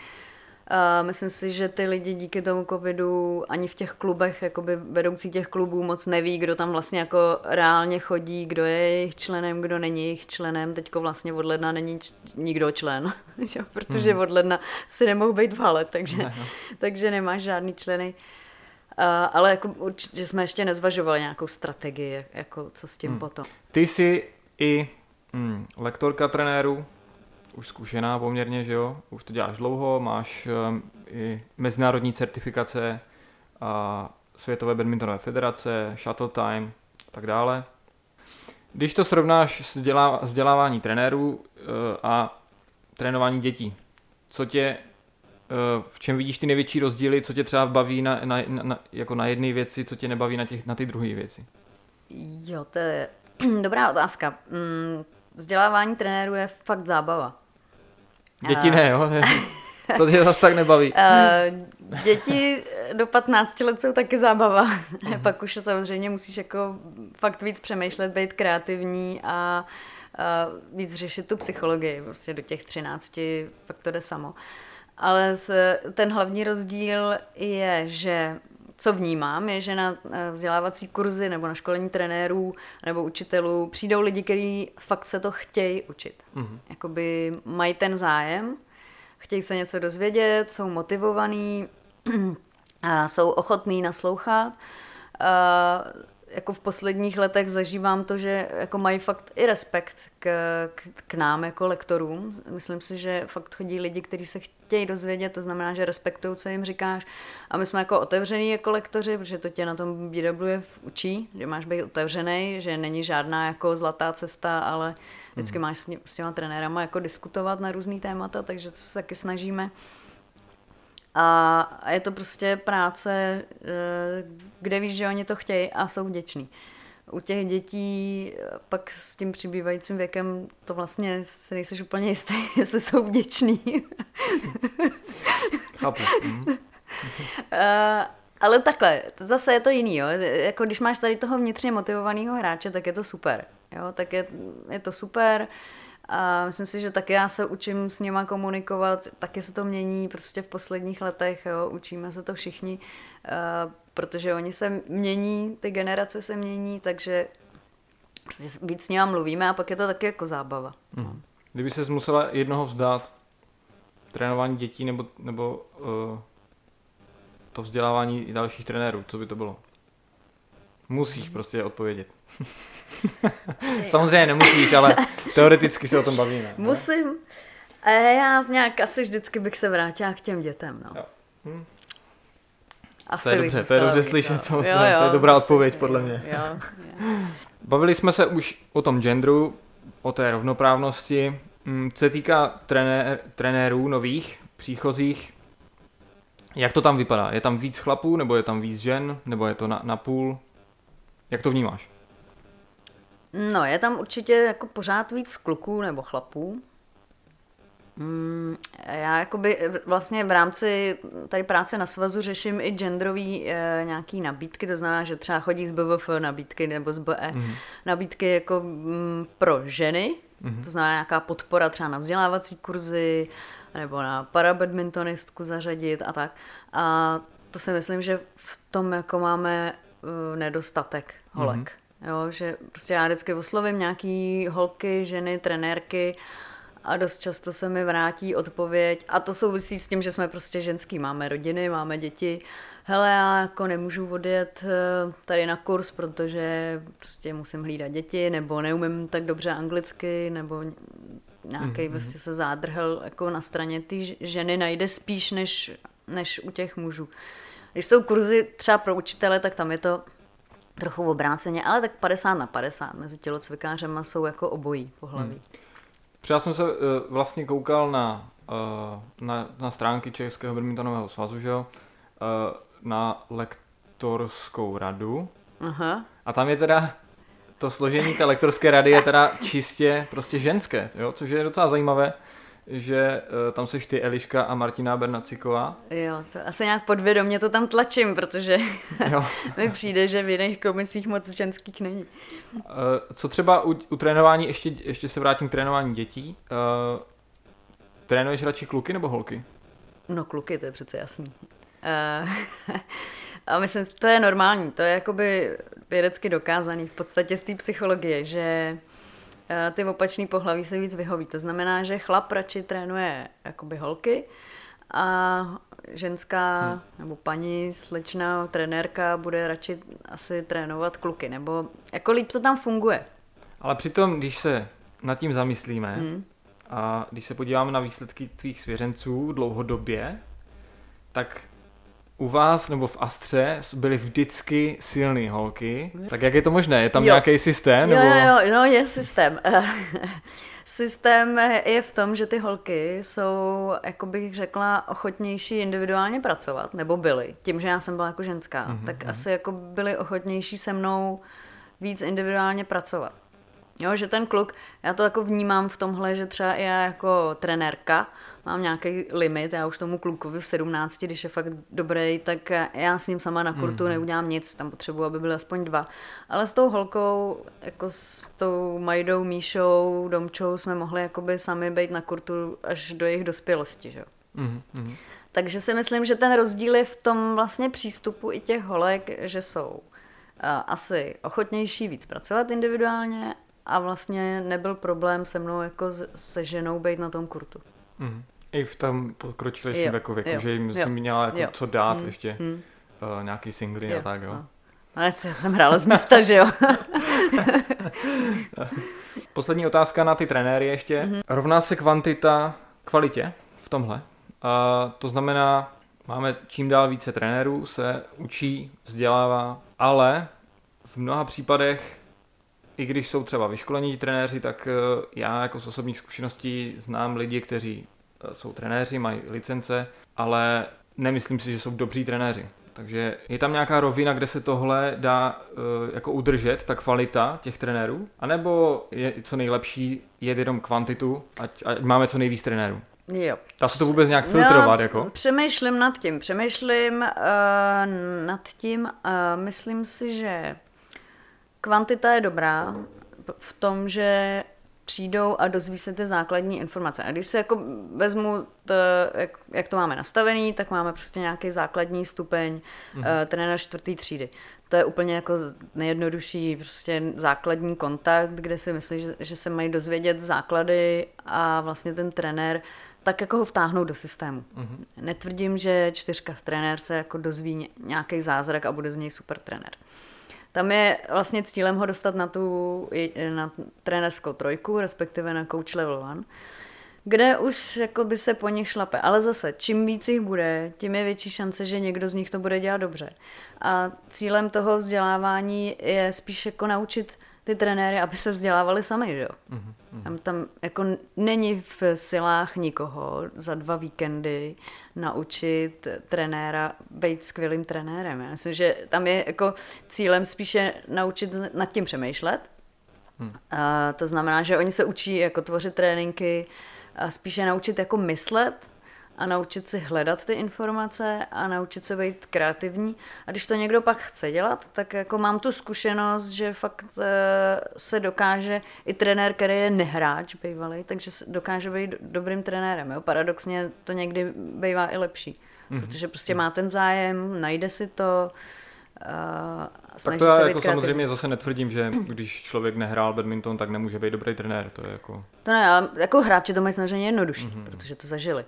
myslím si, že ty lidi díky tomu covidu ani v těch klubech, jakoby vedoucí těch klubů moc neví, kdo tam vlastně jako reálně chodí, kdo je jejich členem, kdo není jejich členem. Teďko vlastně od ledna není č- nikdo člen, protože hmm. od ledna si nemohou být v hale, takže, ne, no. takže nemáš žádný členy. Uh, ale jako určitě jsme ještě nezvažovali nějakou strategii, jako co s tím hmm. potom. Ty jsi i hmm, lektorka trenéru, už zkušená poměrně, že jo? Už to děláš dlouho, máš um, i mezinárodní certifikace a Světové badmintonové federace, Shuttle Time a tak dále. Když to srovnáš s dělá, vzdělávání trenérů eh, a trénování dětí, co tě, eh, v čem vidíš ty největší rozdíly, co tě třeba baví na, na, na, jako na jedné věci, co tě nebaví na, těch, na ty druhé věci? Jo, to je dobrá otázka. Mm, Vzdělávání trenérů je fakt zábava. Děti ne, jo? To tě zase tak nebaví. Uh, děti do 15 let jsou taky zábava. Uh-huh. Pak už samozřejmě musíš jako fakt víc přemýšlet, být kreativní a víc řešit tu psychologii. Prostě do těch 13 fakt to jde samo. Ale ten hlavní rozdíl je, že co vnímám, je, že na eh, vzdělávací kurzy nebo na školení trenérů nebo učitelů přijdou lidi, kteří fakt se to chtějí učit. Mm-hmm. Jakoby mají ten zájem, chtějí se něco dozvědět, jsou motivovaní, jsou ochotní naslouchat jako v posledních letech zažívám to, že jako mají fakt i respekt k, k, k nám jako lektorům. Myslím si, že fakt chodí lidi, kteří se chtějí dozvědět, to znamená, že respektují, co jim říkáš. A my jsme jako otevření jako lektoři, protože to tě na tom BW učí, že máš být otevřený, že není žádná jako zlatá cesta, ale vždycky hmm. máš s, s těma trenérama jako diskutovat na různý témata, takže co se taky snažíme. A je to prostě práce, eh, kde víš, že oni to chtějí a jsou vděční. U těch dětí eh, pak s tím přibývajícím věkem to vlastně se nejseš úplně jistý, jestli jsou vděční. Chápu. Mm. ale takhle, zase je to jiný, jo. Jako když máš tady toho vnitřně motivovaného hráče, tak je to super. Jo? Tak je, je to super. Uh, a myslím si, že taky já se učím s nima komunikovat, taky se to mění prostě v posledních letech, jo, učíme se to všichni, uh, protože oni se mění, ty generace se mění, takže prostě víc s nima mluvíme a pak je to taky jako zábava. Mm. Kdyby se musela jednoho vzdát, trénování dětí nebo, nebo uh, to vzdělávání dalších trenérů, co by to bylo? Musíš prostě odpovědět. Samozřejmě nemusíš, ale teoreticky se o tom bavíme. Musím. A já nějak asi vždycky bych se vrátila k těm dětem. No. Hm. Asi to je dobře, to je dobře slyšet, to, jo, jo, to je dobrá odpověď podle mě. Jo, jo. Bavili jsme se už o tom genderu, o té rovnoprávnosti. Hm, co se týká trenér, trenérů nových, příchozích, jak to tam vypadá? Je tam víc chlapů, nebo je tam víc žen, nebo je to na, na půl? Jak to vnímáš? No, je tam určitě jako pořád víc kluků nebo chlapů. Mm, já jakoby vlastně v rámci tady práce na svazu řeším i genderový e, nějaký nabídky, to znamená, že třeba chodí z BVF nabídky nebo z BE mm. nabídky jako mm, pro ženy, mm. to znamená nějaká podpora třeba na vzdělávací kurzy nebo na parabadmintonistku zařadit a tak. A to si myslím, že v tom jako máme uh, nedostatek holek. Mm. Jo, že prostě já vždycky oslovím nějaký holky, ženy, trenérky a dost často se mi vrátí odpověď a to souvisí s tím, že jsme prostě ženský, máme rodiny, máme děti. Hele, já jako nemůžu odjet eh, tady na kurz, protože prostě musím hlídat děti, nebo neumím tak dobře anglicky, nebo nějaký mm-hmm. prostě se zádrhel jako na straně ty ženy najde spíš než, než u těch mužů. Když jsou kurzy třeba pro učitele, tak tam je to trochu obráceně, ale tak 50 na 50 mezi tělocvikářem jsou jako obojí pohlaví. Hmm. Já jsem se uh, vlastně koukal na, uh, na, na stránky Českého badmintonového svazu, že jo? Uh, na lektorskou radu. Aha. A tam je teda to složení té lektorské rady je teda čistě prostě ženské, jo? což je docela zajímavé že uh, tam seš ty Eliška a Martina Bernaciková. Jo, to asi nějak podvědomě to tam tlačím, protože jo. mi přijde, že v jiných komisích moc ženských není. Uh, co třeba u, u trénování, ještě, ještě se vrátím k trénování dětí. Uh, trénuješ radši kluky nebo holky? No kluky, to je přece jasný. Uh, a myslím, to je normální, to je jakoby vědecky dokázaný v podstatě z té psychologie, že ty opačný pohlaví se víc vyhoví. To znamená, že chlap radši trénuje jakoby holky a ženská hmm. nebo paní, slečna, trenérka bude radši asi trénovat kluky, nebo jako líp to tam funguje. Ale přitom, když se nad tím zamyslíme hmm. a když se podíváme na výsledky tvých svěřenců dlouhodobě, tak u vás nebo v Astře byly vždycky silné holky, tak jak je to možné? Je tam nějaký systém? Jo, nebo... jo, jo, no je systém. Systém je v tom, že ty holky jsou, jako bych řekla, ochotnější individuálně pracovat, nebo byly. Tím, že já jsem byla jako ženská, mm-hmm. tak asi jako byly ochotnější se mnou víc individuálně pracovat. Jo, že ten kluk, já to jako vnímám v tomhle, že třeba i já jako trenérka mám nějaký limit, já už tomu klukovi v 17, když je fakt dobrý, tak já s ním sama na kurtu mm. neudělám nic, tam potřebuji, aby byly aspoň dva. Ale s tou holkou, jako s tou Majdou, Míšou, Domčou jsme mohli jakoby sami být na kurtu až do jejich dospělosti, že? mhm. Takže si myslím, že ten rozdíl je v tom vlastně přístupu i těch holek, že jsou uh, asi ochotnější víc pracovat individuálně a vlastně nebyl problém se mnou jako se ženou být na tom kurtu. Mhm. I v tom pokročilejším věku jo, že jim jo, si měla jako jo. co dát Mm, ještě mm. uh, nějaký singly a Jo, tak, jo. no. Ale co, já jsem hrála z místa, že jo? Poslední otázka na ty trenéry ještě. Mhm. Mm-hmm. Rovná se kvantita kvalitě v tomhle? Uh, to znamená, máme čím dál více trenérů, se učí, vzdělává, ale v mnoha případech, i když jsou třeba vyškolení trenéři, tak eh, já jako z osobních zkušeností znám lidi, kteří jsou trenéři, mají licence, ale nemyslím si, že jsou dobří trenéři. Takže je tam nějaká rovina, kde se tohle dá eh, jako udržet, ta kvalita těch trenérů? A nebo je co nejlepší jet jenom kvantitu, ať, ať máme co nejvíc trenérů? Jo. Dá se to vůbec nějak filtrovat? No, jako? Přemýšlím nad tím, přemýšlím uh, nad tím a myslím si, že kvantita je dobrá v tom, že přijdou a dozví se ty základní informace. A když si jako vezmu, to, jak, jak to máme nastavený, tak máme prostě nějaký základní stupeň mm-hmm. uh, trenéra čtvrtý třídy. To je úplně jako nejjednodušší prostě základní kontakt, kde si myslí, že, že se mají dozvědět základy a vlastně ten trenér tak jako ho vtáhnout do systému. Mm-hmm. Netvrdím, že čtyřka trenér se jako dozví ně- nějaký zázrak a bude z něj super trenér. Tam je vlastně cílem ho dostat na tu i- na trenérskou trojku, respektive na coach level one, kde už jako by se po nich šlape. Ale zase, čím víc jich bude, tím je větší šance, že někdo z nich to bude dělat dobře. A cílem toho vzdělávání je spíš jako naučit ty trenéry, aby se vzdělávali sami, že jo? Mm-hmm. Tam, tam jako není v silách nikoho za dva víkendy naučit trenéra být skvělým trenérem. Já myslím, že tam je jako cílem spíše naučit nad tím přemýšlet. Hmm. A to znamená, že oni se učí jako tvořit tréninky a spíše naučit jako myslet a naučit si hledat ty informace a naučit se být kreativní. A když to někdo pak chce dělat, tak jako mám tu zkušenost, že fakt eh, se dokáže i trenér, který je nehráč bývalý, takže dokáže být do- dobrým trenérem. Jo? Paradoxně to někdy bývá i lepší, mm-hmm. protože prostě má ten zájem, najde si to, uh, Tak to já jako kreativní. samozřejmě zase netvrdím, že když člověk nehrál badminton, tak nemůže být dobrý trenér. To je jako... To ne, ale jako hráči to mají samozřejmě jednodušší, Mhm. mm-hmm. protože to zažili.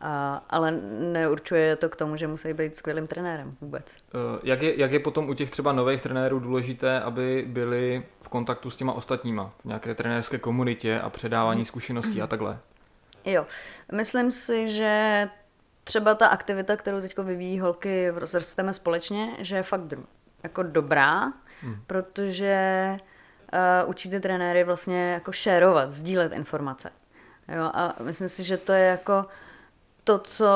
A, ale neurčuje to k tomu, že musí být skvělým trenérem vůbec. Eh, Jak je, jak je potom u těch třeba nových trenérů důležité, aby byli v kontaktu s těma ostatníma, v nějaké trenérské komunitě a předávání zkušeností a takhle? Jo, myslím si, že třeba ta aktivita, kterou teď vyvíjí holky v Rozrsteme společně, že je fakt jako dobrá, hmm. protože uh, učí ty trenéry vlastně jako šérovat, sdílet informace. Jo, a myslím si, že to je jako to, co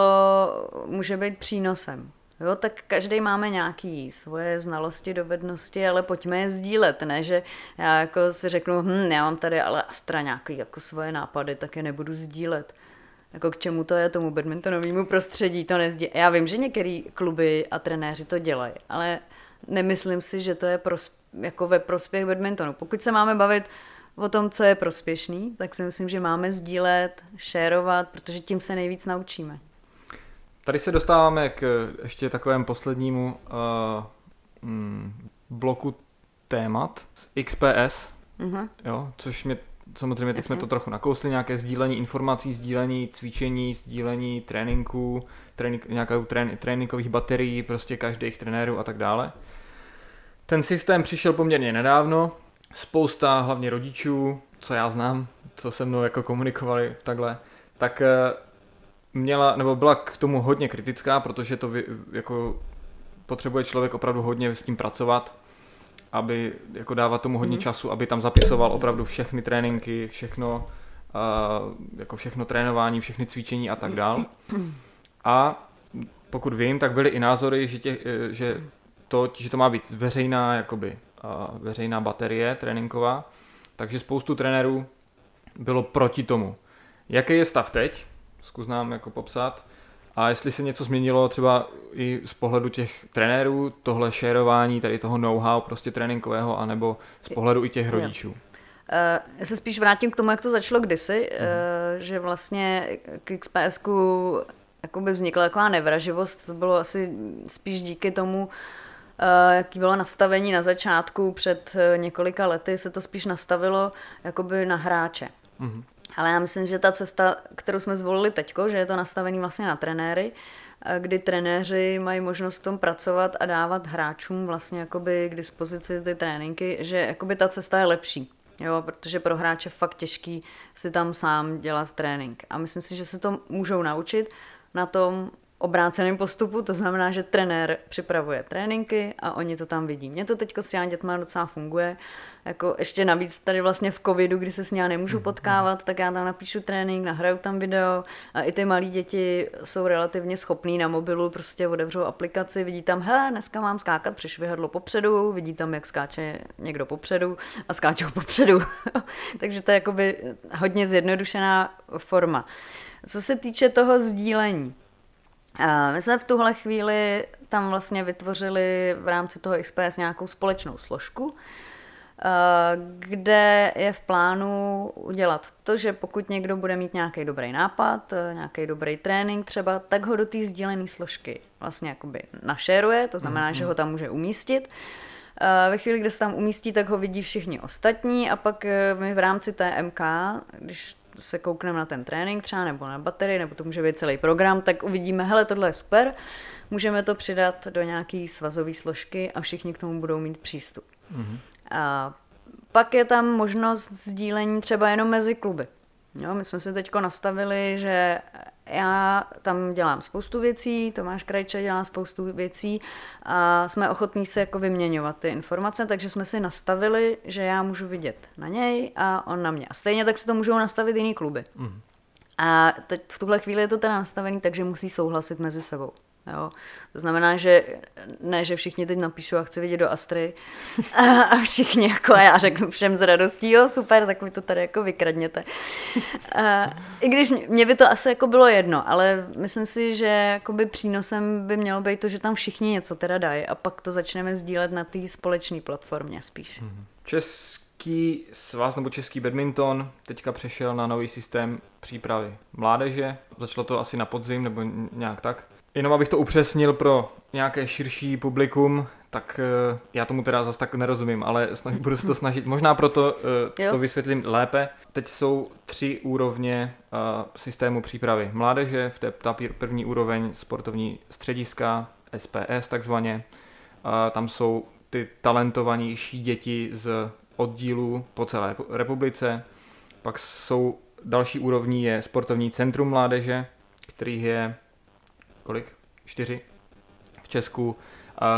může být přínosem. Jo, tak každý máme nějaký svoje znalosti, dovednosti, ale pojďme je sdílet, ne, že já jako si řeknu, hm, já mám tady ale Astra nějaký jako svoje nápady, tak je nebudu sdílet. Jako k čemu to je tomu badmintonovému prostředí, to nezdí. Já vím, že některé kluby a trenéři to dělají, ale nemyslím si, že to je pros, jako ve prospěch badmintonu. Pokud se máme bavit o tom, co je prospěšný, tak si myslím, že máme sdílet, šérovat, protože tím se nejvíc naučíme. Tady se dostáváme k ještě takovému poslednímu uh, mm, bloku témat XPS, Mhm. jo, což mě samozřejmě teď Jasně. jsme to trochu nakousli, nějaké sdílení informací, sdílení cvičení, sdílení tréninků, trénink, nějakou trén, tréninkových baterií, prostě každých trenérů a tak dále. Ten systém přišel poměrně nedávno, spousta hlavně rodičů, co já znám, co se mnou jako komunikovali takhle, tak eh, měla, nebo byla k tomu hodně kritická, protože to jako potřebuje člověk opravdu hodně s tím pracovat, aby jako dávat tomu hodně mm. času, aby tam zapisoval opravdu všechny tréninky, všechno, uh, jako všechno trénování, všechny cvičení a tak dál. A pokud vím, tak byly i názory, že, tě, že, to, že to má být veřejná, jakoby, veřejná baterie tréninková, takže spoustu trenérů bylo proti tomu. Jaký je stav teď? Zkus nám jako popsat. A jestli se něco změnilo třeba i z pohledu těch trenérů, tohle šerování tady toho know-how prostě tréninkového, anebo z pohledu i těch rodičů? Uh, já se spíš vrátím k tomu, jak to začalo kdysi, uh, že vlastně k XPSku jakoby vznikla taková nevraživost, to bylo asi spíš díky tomu, Uh, jaký bylo nastavení na začátku, před uh, několika lety se to spíš nastavilo jakoby na hráče. Uh-huh. Ale já myslím, že ta cesta, kterou jsme zvolili teď, že je to nastavený vlastně na trenéry, kdy trenéři mají možnost v tom pracovat a dávat hráčům vlastně jakoby k dispozici ty tréninky, že jakoby ta cesta je lepší. Jo, protože pro hráče je fakt těžký si tam sám dělat trénink. A myslím si, že se to můžou naučit na tom obráceném postupu, to znamená, že trenér připravuje tréninky a oni to tam vidí. Mně to teď s těma dětma docela funguje. Jako ještě navíc tady vlastně v covidu, kdy se s ním nemůžu mhm, potkávat, mhm. tak já tam napíšu trénink, nahraju tam video a i ty malí děti jsou relativně schopní na mobilu, prostě otevřou aplikaci, vidí tam, hele, dneska mám skákat při švihadlo popředu, vidí tam, jak skáče někdo popředu a skáčou popředu. Takže to je jakoby hodně zjednodušená forma. Co se týče toho sdílení, my jsme v tuhle chvíli tam vlastně vytvořili v rámci toho XPS nějakou společnou složku, kde je v plánu udělat to, že pokud někdo bude mít nějaký dobrý nápad, nějaký dobrý trénink třeba, tak ho do té sdílené složky vlastně jakoby našeruje, to znamená, mm-hmm. že ho tam může umístit. Ve chvíli, kdy se tam umístí, tak ho vidí všichni ostatní a pak my v rámci té MK, když se koukneme na ten trénink třeba nebo na baterii, nebo to může být celý program, tak uvidíme, hele, tohle je super, můžeme to přidat do nějaký svazové složky a všichni k tomu budou mít přístup. Mm-hmm. A pak je tam možnost sdílení třeba jenom mezi kluby. Jo, my jsme si teď nastavili, že já tam dělám spoustu věcí, Tomáš Krajče dělá spoustu věcí a jsme ochotní se jako vyměňovat ty informace, takže jsme si nastavili, že já můžu vidět na něj a on na mě. A stejně tak si to můžou nastavit jiný kluby. Mm. A teď v tuhle chvíli je to teda nastavený, takže musí souhlasit mezi sebou. Jo. To znamená, že ne, že všichni teď napíšou a chci vidět do Astry a, a všichni jako a já řeknu všem s radostí, jo super, tak mi to tady jako vykradněte. A, I když mě by to asi jako bylo jedno, ale myslím si, že jakoby přínosem by mělo být to, že tam všichni něco teda dají a pak to začneme sdílet na té společné platformě spíš. Mhm. Český svaz nebo český badminton teďka přešel na nový systém přípravy mládeže. Začalo to asi na podzim nebo nějak tak. Jenom abych to upřesnil pro nějaké širší publikum, tak uh, já tomu teda zase tak nerozumím, ale snaž, budu se to snažit. Možná proto uh, to vysvětlím lépe. Teď jsou tři úrovně uh, systému přípravy mládeže. V té ta první úroveň sportovní střediska, SPS takzvaně. Uh, tam jsou ty talentovanější děti z oddílů po celé republice. Pak jsou další úrovní je sportovní centrum mládeže, který je kolik? Čtyři v Česku,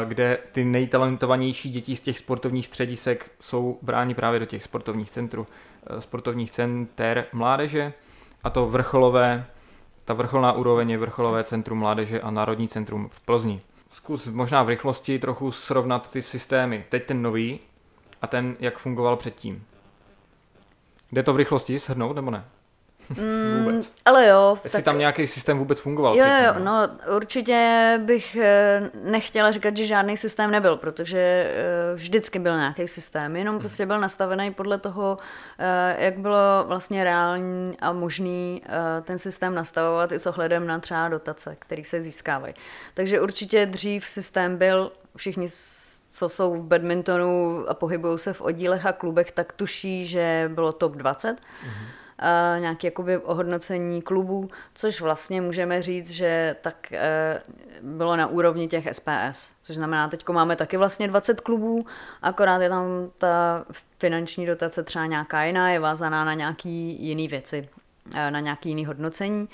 kde ty nejtalentovanější děti z těch sportovních středisek jsou bráni právě do těch sportovních centrů, e, sportovních center mládeže a to vrcholové, ta vrcholná úroveň je vrcholové centrum mládeže a Národní centrum v Plzni. Zkus možná v rychlosti trochu srovnat ty systémy. Teď ten nový a ten, jak fungoval předtím. Jde to v rychlosti shrnout nebo ne? Mm, vůbec. Ale jo. Jestli tak... tam nějaký systém vůbec fungoval. Jo, jo, no určitě bych eh, nechtěla říkat, že žádný systém nebyl, protože eh, vždycky byl nějaký systém, jenom prostě byl nastavený podle toho, eh, jak bylo vlastně reální a možný ten systém nastavovat i s ohledem na třeba dotace, které se získávají. Takže určitě dřív systém byl, všichni co jsou v badmintonu a pohybují se v oddílech a klubech, tak tuší, že bylo top 20. Mm-hmm uh, nějaké jakoby ohodnocení klubů, což vlastně můžeme říct, že tak uh, bylo na úrovni těch SPS. Což znamená, teď máme taky vlastně 20 klubů, akorát je tam ta finanční dotace třeba nějaká jiná, je vázaná na nějaký jiný věci, uh, na nějaký jiný hodnocení.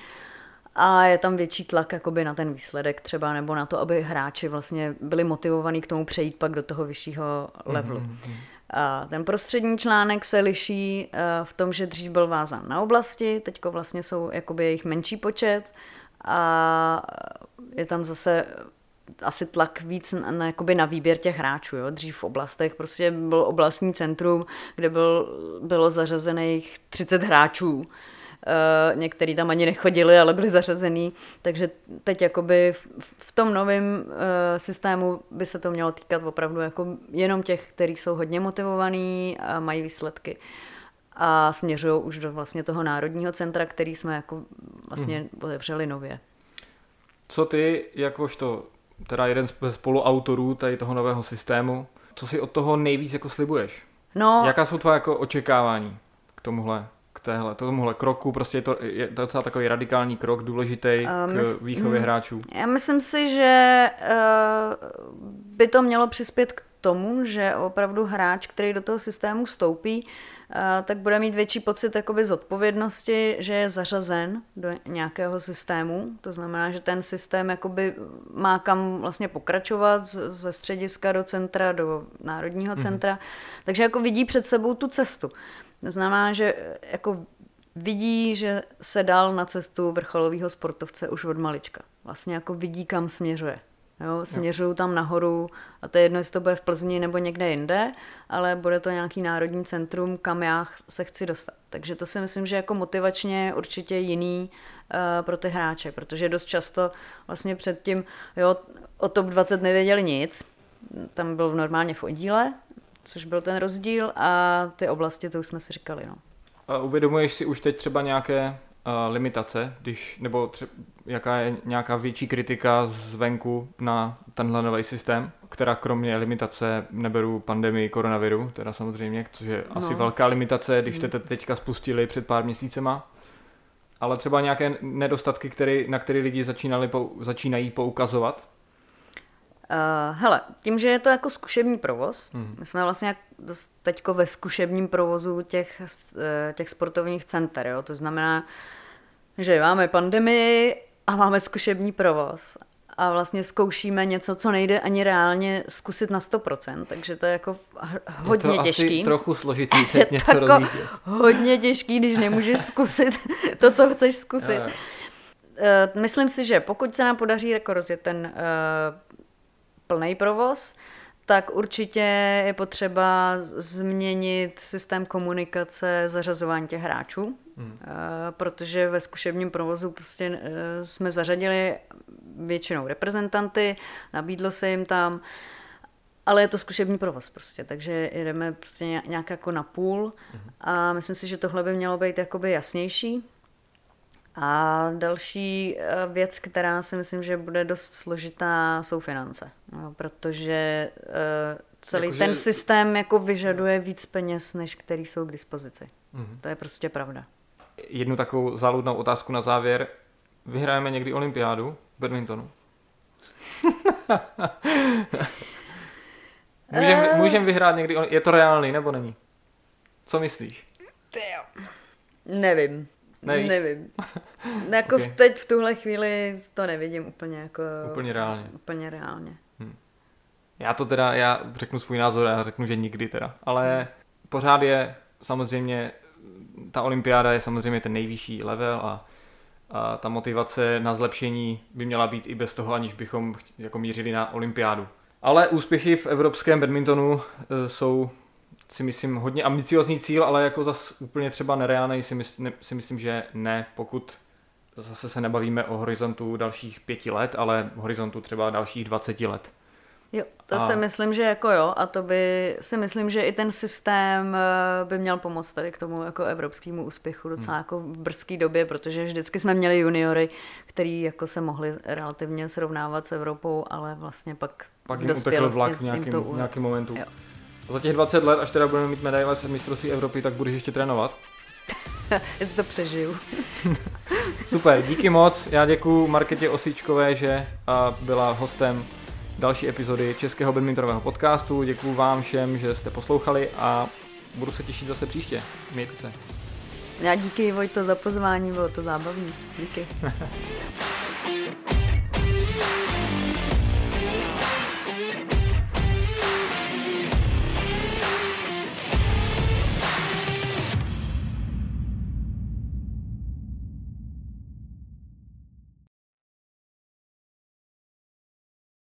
a je tam větší tlak jakoby na ten výsledek třeba, nebo na to, aby hráči vlastně byli motivovaní k tomu přejít pak do toho vyššího levelu. Mm-hmm. Ten prostřední článek se liší eh, v tom, že dřív byl vázán na oblasti, teď vlastně jsou jakoby jejich menší počet a je tam zase asi tlak víc na, na, na výběr těch hráčů. Jo? Dřív v oblastech prostě byl oblastní centrum, kde byl, bylo zařazených 30 hráčů. Uh, některý tam ani nechodili, ale byli zařazený, takže teď jakoby v, tom novém uh, systému by se to mělo týkat opravdu jako jenom těch, kteří jsou hodně motivovaní a mají výsledky a směřují už do vlastně toho národního centra, který jsme jako vlastně hmm. otevřeli nově. Co ty, jakožto teda jeden z spoluautorů tady toho nového systému, co si od toho nejvíc jako slibuješ? No, Jaká jsou tvoje jako očekávání k tomuhle, k téhle, tomuhle kroku? Prostě je to, je to docela takový radikální krok, důležitý Uh, k mys- výchově hmm. hráčů. Já myslím si, že uh, by to mělo přispět k tomu, že opravdu hráč, který do toho systému vstoupí, uh, tak bude mít větší pocit jakoby zodpovědnosti, že je zařazen do nějakého systému. To znamená, že ten systém jakoby má kam vlastně pokračovat ze střediska do centra, do národního centra. Takže jako vidí před sebou tu cestu. To znamená, že jako vidí, že se dal na cestu vrcholového sportovce už od malička. Vlastně jako vidí, kam směřuje. Jo, směřují tam nahoru a to je jedno, jestli to bude v Plzni nebo někde jinde, ale bude to nějaký národní centrum, kam já se chci dostat. Takže to si myslím, že jako motivačně je určitě jiný uh, pro ty hráče, protože dost často vlastně předtím, jo, o TOP 20 nevěděli nic, tam byl normálně v oddíle, což byl ten rozdíl a ty oblasti, to už jsme si říkali, no. A uvědomuješ si už teď třeba nějaké uh, limitace, když, nebo třeba, jaká je nějaká větší kritika zvenku na tenhle nový systém, která kromě limitace neberu pandemii koronaviru, teda samozřejmě, což je no. asi velká limitace, když jste to teďka spustili před pár měsícema, ale třeba nějaké nedostatky, který, na které lidi začínali, pou, začínají poukazovat. Uh, hele, tím, že je to jako zkušební provoz, Mhm. my jsme vlastně teďko ve zkušebním provozu těch, eh, těch sportovních center, jo? to znamená, že máme pandemii a máme zkušební provoz a vlastně zkoušíme něco, co nejde ani reálně zkusit na 100%, takže to je jako hodně je to těžký. asi trochu složitý je teď něco to jako hodně těžký, když nemůžeš zkusit to, co chceš zkusit. Eh, Myslím si, že pokud se nám podaří jako rozjet ten plný provoz, tak určitě je potřeba změnit systém komunikace, zařazování těch hráčů, hmm. protože ve zkušebním provozu prostě eh, jsme zařadili většinou reprezentanty, nabídlo se jim tam, ale je to zkušební provoz prostě, takže jedeme prostě ně- nějak jako na půl a myslím si, že tohle by mělo být jakoby jasnější. A další eh, věc, která si myslím, že bude dost složitá, jsou finance. No, protože eh, celý Jakože- ten systém jako vyžaduje víc peněz, než který jsou k dispozici. Mhm. To je prostě pravda. Jednu takovou záludnou otázku na závěr. Vyhrajeme někdy olympiádu v badmintonu? Můžeme můžem vyhrát někdy, je to reálný nebo není? Co myslíš? Nevím. Nevíš? Nevím. jako Ok. v teď v tuhle chvíli to nevidím úplně jako Úplně reálně. úplně reálně. Já to teda, já řeknu svůj názor, já řeknu, že nikdy teda. Ale pořád je samozřejmě, ta olympiáda je samozřejmě ten nejvyšší level a, a ta motivace na zlepšení by měla být i bez toho, aniž bychom jako mířili na olympiádu. Ale úspěchy v evropském badmintonu e, jsou si myslím hodně ambiciozní cíl, ale jako zas úplně třeba nereálný si, mysl, ne, si myslím, že ne, pokud zase se nebavíme o horizontu dalších pěti let, ale horizontu třeba dalších 20 let. Jo, to A- si myslím, že jako jo, a to by si myslím, že i ten systém eh, by měl pomoct tady k tomu jako evropskému úspěchu docela Hmm. jako v brzké době, protože vždycky jsme měli juniory, který jako se mohli relativně srovnávat s Evropou, ale vlastně pak, Pak jim dospělosti vlak v to u- nějakém momentu. Jo. Za těch 20 let, až teda budeme mít medaile z mistrovství Evropy, tak budeš ještě trénovat. Jestli to přežiju. Super, díky moc. Já děkuji Marketě Osíčkové, že byla hostem další epizody Českého badmintonového podcastu. Děkuji vám všem, že jste poslouchali a budu se těšit zase příště. Mějte se. Já díky Vojto za pozvání, bylo to zábavný. Díky.